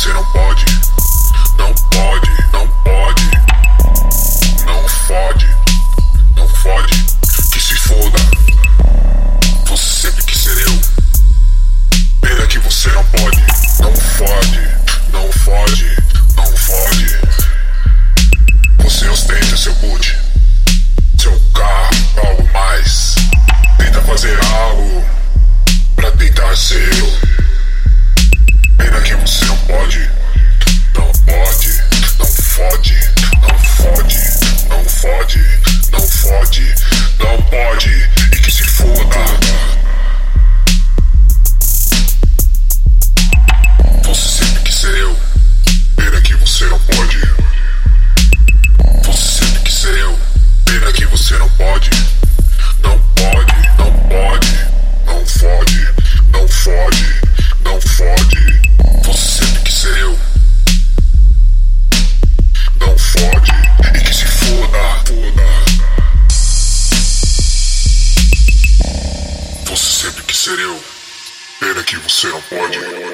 Você não pode, não pode, não pode. Não fode, não fode, que se foda. Você sempre quis ser eu. Pena que você não pode, não fode, não fode, não fode. Você ostenta seu boot, seu carro, algo mais. Tenta fazer algo pra tentar ser eu. Pode. Não fode e que se foda, foda. Você sempre quis ser eu. Pena que você não pode.